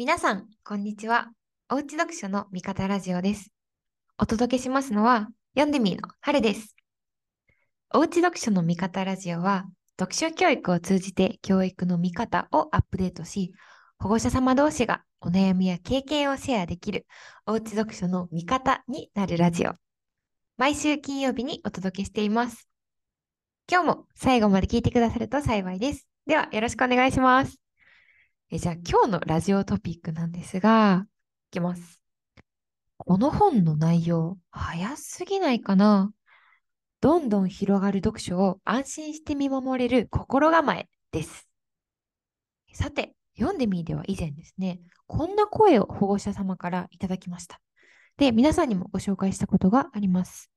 皆さん、こんにちは。おうち読書の味方ラジオです。お届けしますのは、読んでみーの春です。おうち読書の味方ラジオは、読書教育を通じて教育の見方をアップデートし、保護者様同士がお悩みや経験をシェアできるおうち読書の味方になるラジオ。毎週金曜日にお届けしています。今日も最後まで聞いてくださると幸いです。では、よろしくお願いします。えじゃあ今日のラジオトピックなんですが、いきます。この本の内容、早すぎないかな？どんどん広がる読書を安心して見守れる心構えです。さて、読んでみーでは以前ですね、こんな声を保護者様からいただきました。で、皆さんにもご紹介したことがあります。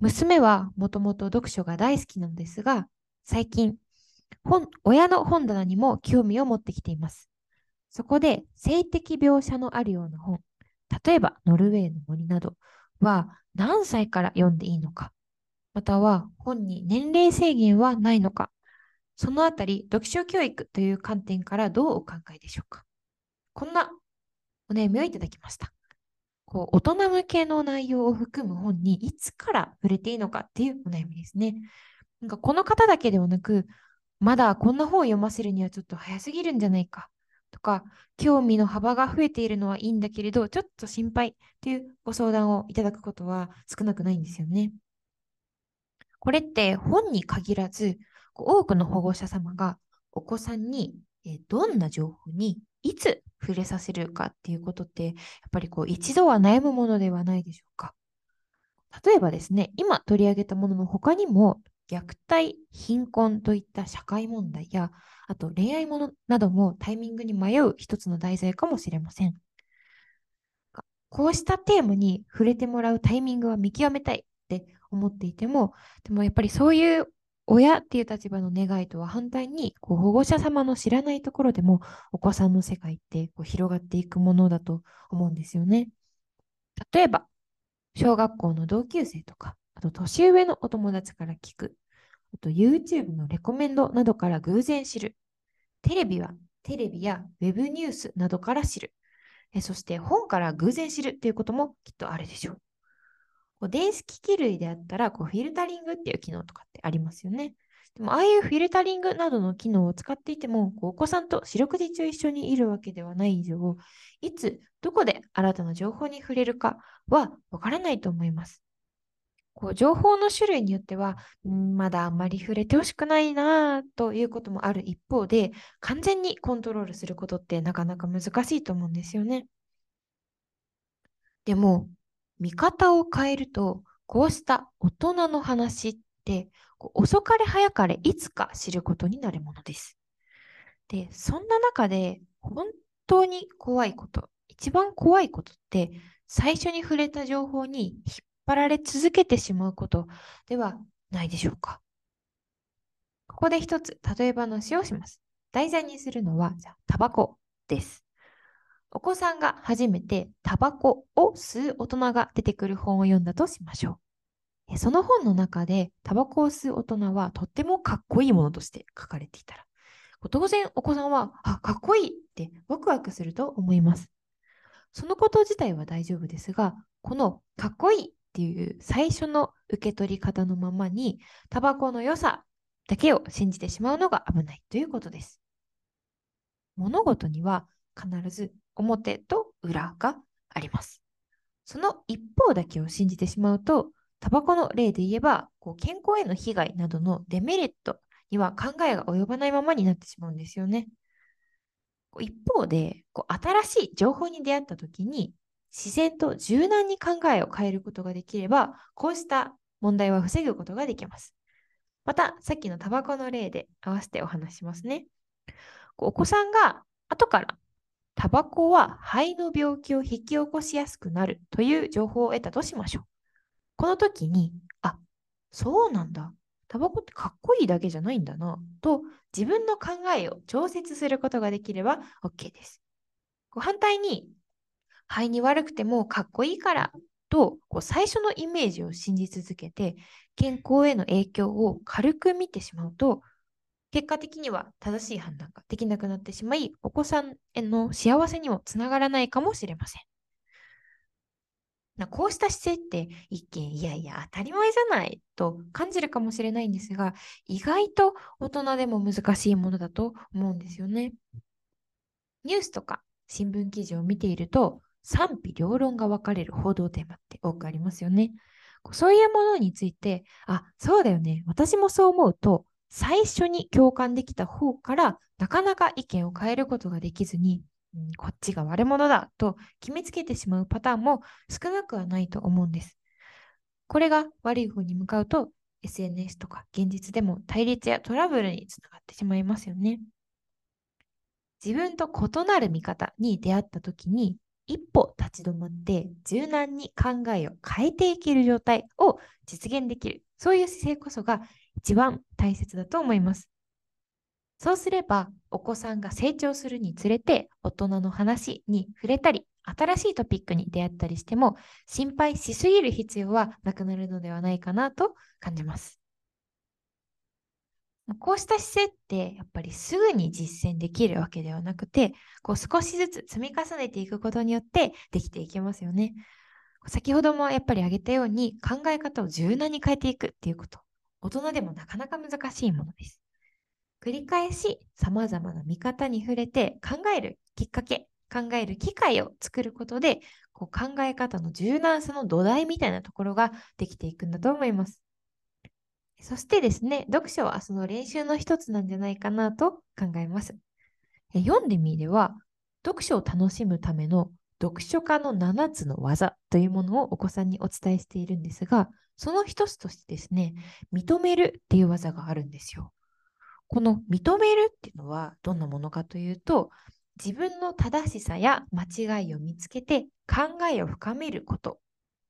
娘はもともと読書が大好きなのですが、最近、本親の本棚にも興味を持ってきています。そこで性的描写のあるような本、例えばノルウェーの森などは何歳から読んでいいのか、または本に年齢制限はないのか、そのあたり読書教育という観点からどうお考えでしょうか。こんなお悩みをいただきました。こう大人向けの内容を含む本にいつから触れていいのかっていうお悩みですね。なんかこの方だけではなく、まだこんな本を読ませるにはちょっと早すぎるんじゃないかとか、興味の幅が増えているのはいいんだけれど、ちょっと心配というご相談をいただくことは少なくないんですよね。これって本に限らず、多くの保護者様がお子さんにどんな情報にいつ触れさせるかっていうことって、やっぱりこう一度は悩むものではないでしょうか。例えばですね、今取り上げたものの他にも、虐待、貧困といった社会問題や、あと恋愛ものなどもタイミングに迷う一つの題材かもしれません。こうしたテーマに触れてもらうタイミングは見極めたいって思っていても、でもやっぱりそういう親っていう立場の願いとは反対に、こう保護者様の知らないところでもお子さんの世界ってこう広がっていくものだと思うんですよね。例えば、小学校の同級生とか、あと年上のお友達から聞く。あと YouTube のレコメンドなどから偶然知る。テレビはテレビや Web ニュースなどから知る。えそして本から偶然知るっていうこともきっとあるでしょう。こう電子機器類であったらこうフィルタリングっていう機能とかってありますよね。でもああいうフィルタリングなどの機能を使っていてもこうお子さんと四六時中一緒にいるわけではない以上、いつどこで新たな情報に触れるかはわからないと思います。こう情報の種類によっては、まだあんまり触れてほしくないなということもある一方で、完全にコントロールすることってなかなか難しいと思うんですよね。でも、見方を変えると、こうした大人の話って、遅かれ早かれいつか知ることになるものです。で、そんな中で、本当に怖いこと、一番怖いことって、最初に触れた情報に引っ張られ続けてしまうことではないでしょうか。ここで一つ例え話をします。題材にするのは、じゃ、タバコです。お子さんが初めてタバコを吸う大人が出てくる本を読んだとしましょう。その本の中でタバコを吸う大人はとってもかっこいいものとして書かれていたら、当然お子さんは、あ、かっこいいってワクワクすると思います。そのこと自体は大丈夫ですが、このかっこいいっていう最初の受け取り方のままに、タバコの良さだけを信じてしまうのが危ないということです。物事には必ず表と裏があります。その一方だけを信じてしまうと、タバコの例で言えば、こう健康への被害などのデメリットには考えが及ばないままになってしまうんですよね。一方で、こう新しい情報に出会ったときに、自然と柔軟に考えを変えることができれば、こうした問題は防ぐことができます。また、さっきのタバコの例で合わせてお話しますね。お子さんが後からタバコは肺の病気を引き起こしやすくなるという情報を得たとしましょう。この時に、あ、そうなんだ。タバコってかっこいいだけじゃないんだな、と自分の考えを調節することができれば OK です。反対に、肺に悪くてもかっこいいからとこう最初のイメージを信じ続けて健康への影響を軽く見てしまうと結果的には正しい判断ができなくなってしまい、お子さんへの幸せにもつながらないかもしれません。なこうした姿勢って一見いやいや当たり前じゃないと感じるかもしれないんですが意外と大人でも難しいものだと思うんですよね。ニュースとか新聞記事を見ていると賛否両論が分かれる報道テーマって多くありますよね。そういうものについてあそうだよね私もそう思うと最初に共感できた方からなかなか意見を変えることができずにうん、こっちが悪者だと決めつけてしまうパターンも少なくはないと思うんです。これが悪い方に向かうと SNS とか現実でも対立やトラブルにつながってしまいますよね。自分と異なる見方に出会った時に一歩立ち止まって柔軟に考えを変えていける状態を実現できるそういう姿勢こそが一番大切だと思います。そうすれば、お子さんが成長するにつれて、大人の話に触れたり、新しいトピックに出会ったりしても、心配しすぎる必要はなくなるのではないかなと感じます。こうした姿勢ってやっぱりすぐに実践できるわけではなくて、こう少しずつ積み重ねていくことによってできていきますよね。先ほどもやっぱり挙げたように考え方を柔軟に変えていくっていうこと、大人でもなかなか難しいものです。繰り返し様々な見方に触れて考えるきっかけ、考える機会を作ることで、こう考え方の柔軟さの土台みたいなところができていくんだと思います。そしてですね、読書はその練習の一つなんじゃないかなと考えます。読んでみでは、読書を楽しむための読書家の7つの技というものをお子さんにお伝えしているんですが、その一つとしてですね、認めるっていう技があるんですよ。この認めるっていうのはどんなものかというと、自分の正しさや間違いを見つけて考えを深めること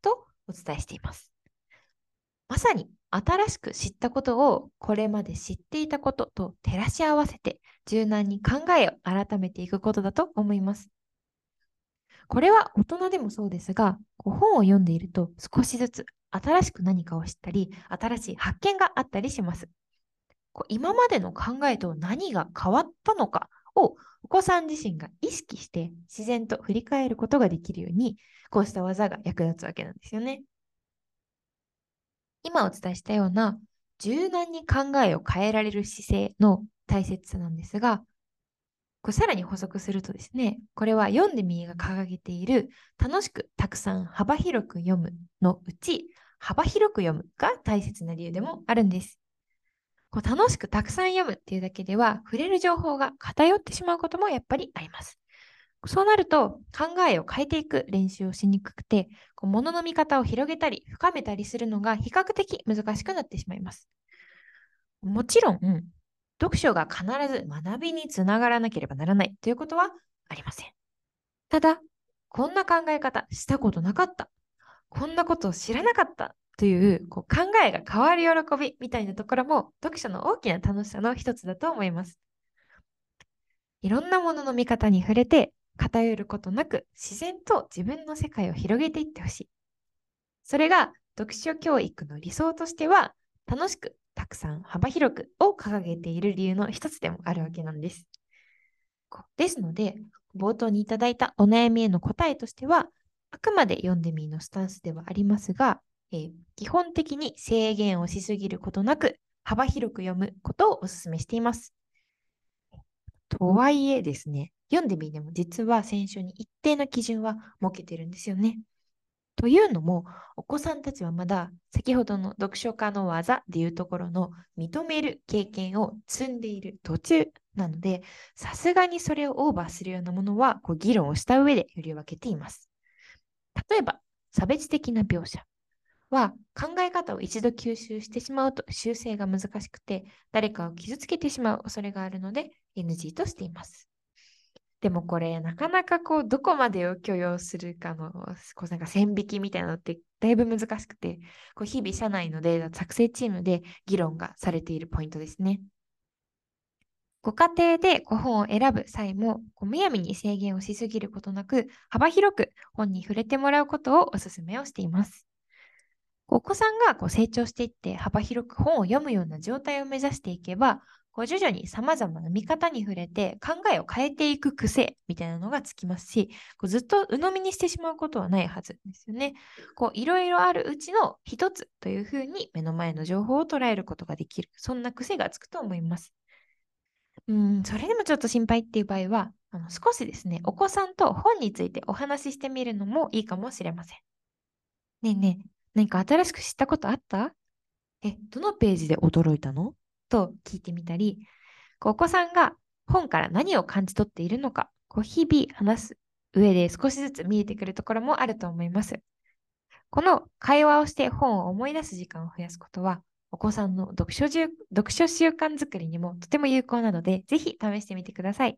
とお伝えしています。まさに新しく知ったことをこれまで知っていたことと照らし合わせて柔軟に考えを改めていくことだと思います。これは大人でもそうですが、本を読んでいると少しずつ新しく何かを知ったり、新しい発見があったりします。今までの考えと何が変わったのかをお子さん自身が意識して自然と振り返ることができるように、こうした技が役立つわけなんですよね。今お伝えしたような柔軟に考えを変えられる姿勢の大切さなんですが、こさらに補足するとですね、これは読んでみーが掲げている楽しくたくさん幅広く読むのうち、幅広く読むが大切な理由でもあるんです。こう楽しくたくさん読むっていうだけでは、触れる情報が偏ってしまうこともやっぱりあります。そうなると、考えを変えていく練習をしにくくて、こう物の見方を広げたり、深めたりするのが比較的難しくなってしまいます。もちろん、読書が必ず学びにつながらなければならないということはありません。ただ、こんな考え方したことなかった。こんなことを知らなかったというこう考えが変わる喜びみたいなところも読書の大きな楽しさの一つだと思います。いろんなものの見方に触れて偏ることなく自然と自分の世界を広げていってほしい。それが読書教育の理想としては楽しくたくさん幅広くを掲げている理由の一つでもあるわけなんです。ですので、冒頭にいただいたお悩みへの答えとしては、あくまで読んでみーのスタンスではありますが、えー、基本的に制限をしすぎることなく幅広く読むことをお勧めしています。とはいえですね、読んでみても実は先週に一定の基準は設けてるんですよね。というのも、お子さんたちはまだ先ほどの読書家の技でいうところの認める経験を積んでいる途中なので、さすがにそれをオーバーするようなものはこう議論をした上で振り分けています。例えば、差別的な描写。は考え方を一度吸収してしまうと修正が難しくて誰かを傷つけてしまう恐れがあるので NG としています。でもこれなかなかこうどこまでを許容するかのこうなんか線引きみたいなのってだいぶ難しくてこう日々社内のデータ作成チームで議論がされているポイントですね。ご家庭でご本を選ぶ際も、こうむやみに制限をしすぎることなく、幅広く本に触れてもらうことをお勧めをしています。お子さんがこう成長していって幅広く本を読むような状態を目指していけば、こう徐々に様々な見方に触れて考えを変えていく癖みたいなのがつきますし、こうずっと鵜呑みにしてしまうことはないはずですよね。こういろいろあるうちの一つというふうに目の前の情報を捉えることができる。そんな癖がつくと思います。うん、それでもちょっと心配っていう場合は、あの少しですね、お子さんと本についてお話ししてみるのもいいかもしれません。ねえねえ、何か新しく知ったことあった？え、どのページで驚いたの？と聞いてみたり、お子さんが本から何を感じ取っているのか、こう日々話す上で少しずつ見えてくるところもあると思います。この会話をして本を思い出す時間を増やすことは、お子さんの読書読書習慣づくりにもとても有効なので、ぜひ試してみてください。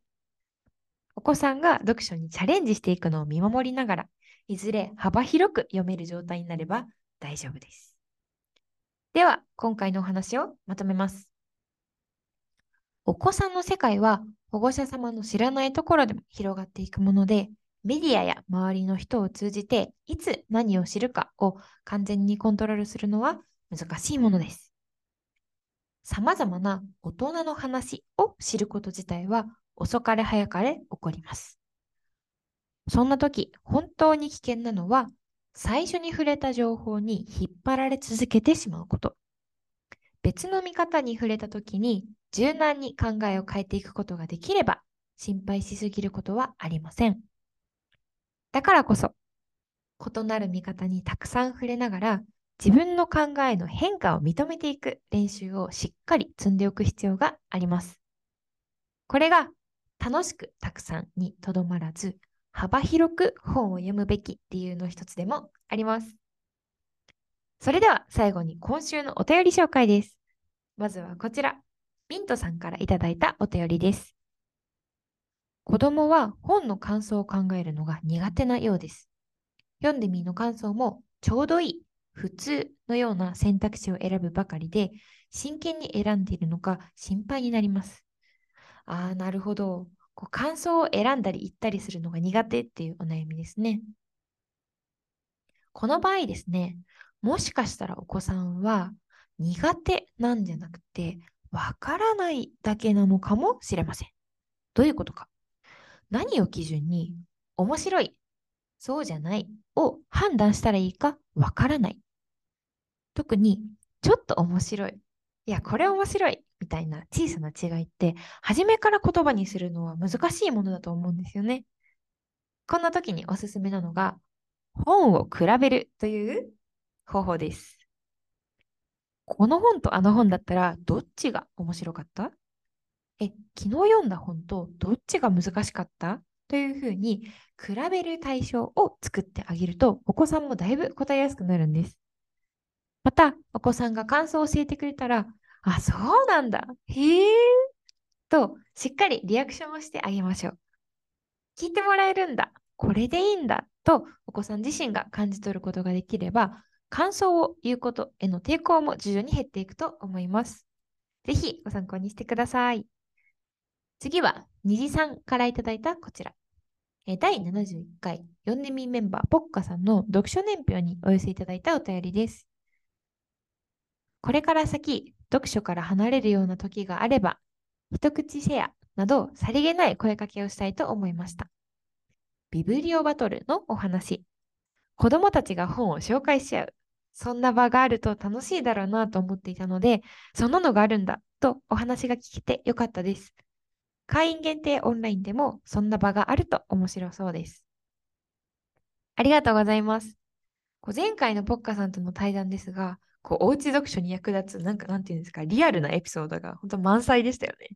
お子さんが読書にチャレンジしていくのを見守りながら、いずれ幅広く読める状態になれば大丈夫です。では、今回のお話をまとめます。お子さんの世界は保護者様の知らないところでも広がっていくもので、メディアや周りの人を通じていつ何を知るかを完全にコントロールするのは難しいものです。様々な大人の話を知ること自体は遅かれ早かれ起こります。そんな時、本当に危険なのは最初に触れた情報に引っ張られ続けてしまうこと。別の見方に触れた時に柔軟に考えを変えていくことができれば、心配しすぎることはありません。だからこそ、異なる見方にたくさん触れながら、自分の考えの変化を認めていく練習をしっかり積んでおく必要があります。これが楽しくたくさんにとどまらず、幅広く本を読むべき理由の一つでもあります。それでは最後に今週のお便り紹介です。まずはこちら。ミントさんからいただいたお便りです。子供は本の感想を考えるのが苦手なようです。読んでみの感想もちょうどいい、普通のような選択肢を選ぶばかりで、真剣に選んでいるのか心配になります。ああ、なるほど。こう感想を選んだり言ったりするのが苦手っていうお悩みですね。この場合ですね、もしかしたらお子さんは苦手なんじゃなくて、わからないだけなのかもしれません。どういうことか。何を基準に面白い、そうじゃないを判断したらいいかわからない。特にちょっと面白い。いや、これ面白いみたいな小さな違いって、初めから言葉にするのは難しいものだと思うんですよね。こんな時におすすめなのが、本を比べるという方法です。この本とあの本だったらどっちが面白かった？え、昨日読んだ本とどっちが難しかった？というふうに比べる対象を作ってあげるとお子さんもだいぶ答えやすくなるんです。また、お子さんが感想を教えてくれたら、あ、そうなんだ。へえ。と、しっかりリアクションをしてあげましょう。聞いてもらえるんだ。これでいいんだ。と、お子さん自身が感じ取ることができれば、感想を言うことへの抵抗も徐々に減っていくと思います。ぜひご参考にしてください。次は、虹さんからいただいたこちら。第71回、読んでみメンバー、ポッカさんの読書年表にお寄せいただいたお便りです。これから先、読書から離れるような時があれば、一口シェアなど、さりげない声かけをしたいと思いました。ビブリオバトルのお話。子供たちが本を紹介し合う。そんな場があると楽しいだろうなと思っていたので、そんなのがあるんだとお話が聞けてよかったです。会員限定オンラインでもそんな場があると面白そうです。ありがとうございます。こう前回のポッカさんとの対談ですが、こうおうち読書に役立つ、なんかなんていうんですか、リアルなエピソードが本当満載でしたよね。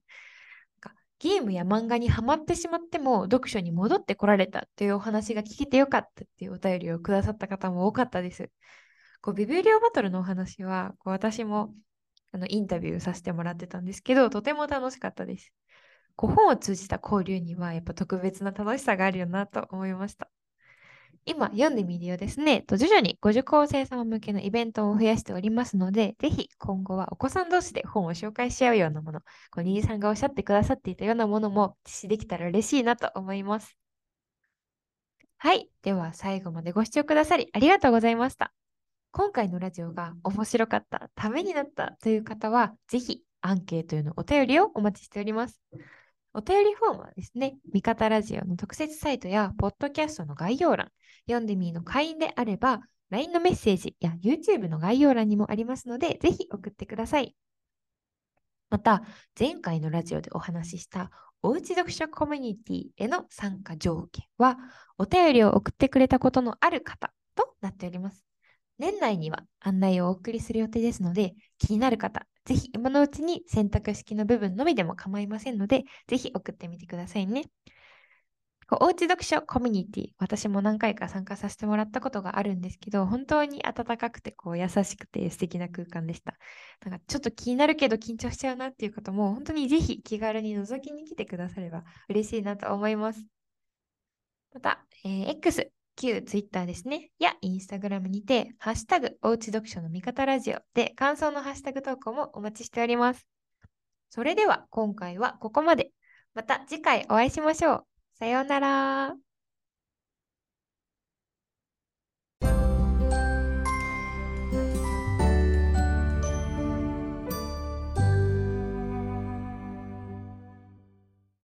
ゲームや漫画にハマってしまっても読書に戻ってこられたというお話が聞けてよかったっていうお便りをくださった方も多かったです。こうビブリオバトルのお話はこう私もあのインタビューさせてもらってたんですけど、とても楽しかったです。こう本を通じた交流にはやっぱ特別な楽しさがあるよなと思いました。今読んでみるようですね、と徐々にご受講生様向けのイベントを増やしておりますので、ぜひ今後はお子さん同士で本を紹介し合うようなもの、こうニーさんがおっしゃってくださっていたようなものも実施できたら嬉しいなと思います。はい。では最後までご視聴くださりありがとうございました。今回のラジオが面白かった、ためになったという方は、ぜひアンケートへのお便りをお待ちしております。お便りフォームはですね、味方ラジオの特設サイトや、ポッドキャストの概要欄、読んでみーの会員であれば、LINE のメッセージや YouTube の概要欄にもありますので、ぜひ送ってください。また、前回のラジオでお話ししたおうち読書コミュニティへの参加条件は、お便りを送ってくれたことのある方となっております。年内には案内をお送りする予定ですので、気になる方、ぜひ今のうちに選択式の部分のみでも構いませんので、ぜひ送ってみてくださいね。おうち読書コミュニティ、私も何回か参加させてもらったことがあるんですけど、本当に温かくてこう優しくて素敵な空間でした。なんかちょっと気になるけど緊張しちゃうなっていう方も、本当にぜひ気軽に覗きに来てくだされば嬉しいなと思います。また、えー、X、旧 Twitter ですね、や Instagram にて、ハッシュタグおうち読書の味方ラジオで感想のハッシュタグ投稿もお待ちしております。それでは今回はここまで。また次回お会いしましょう。さようなら。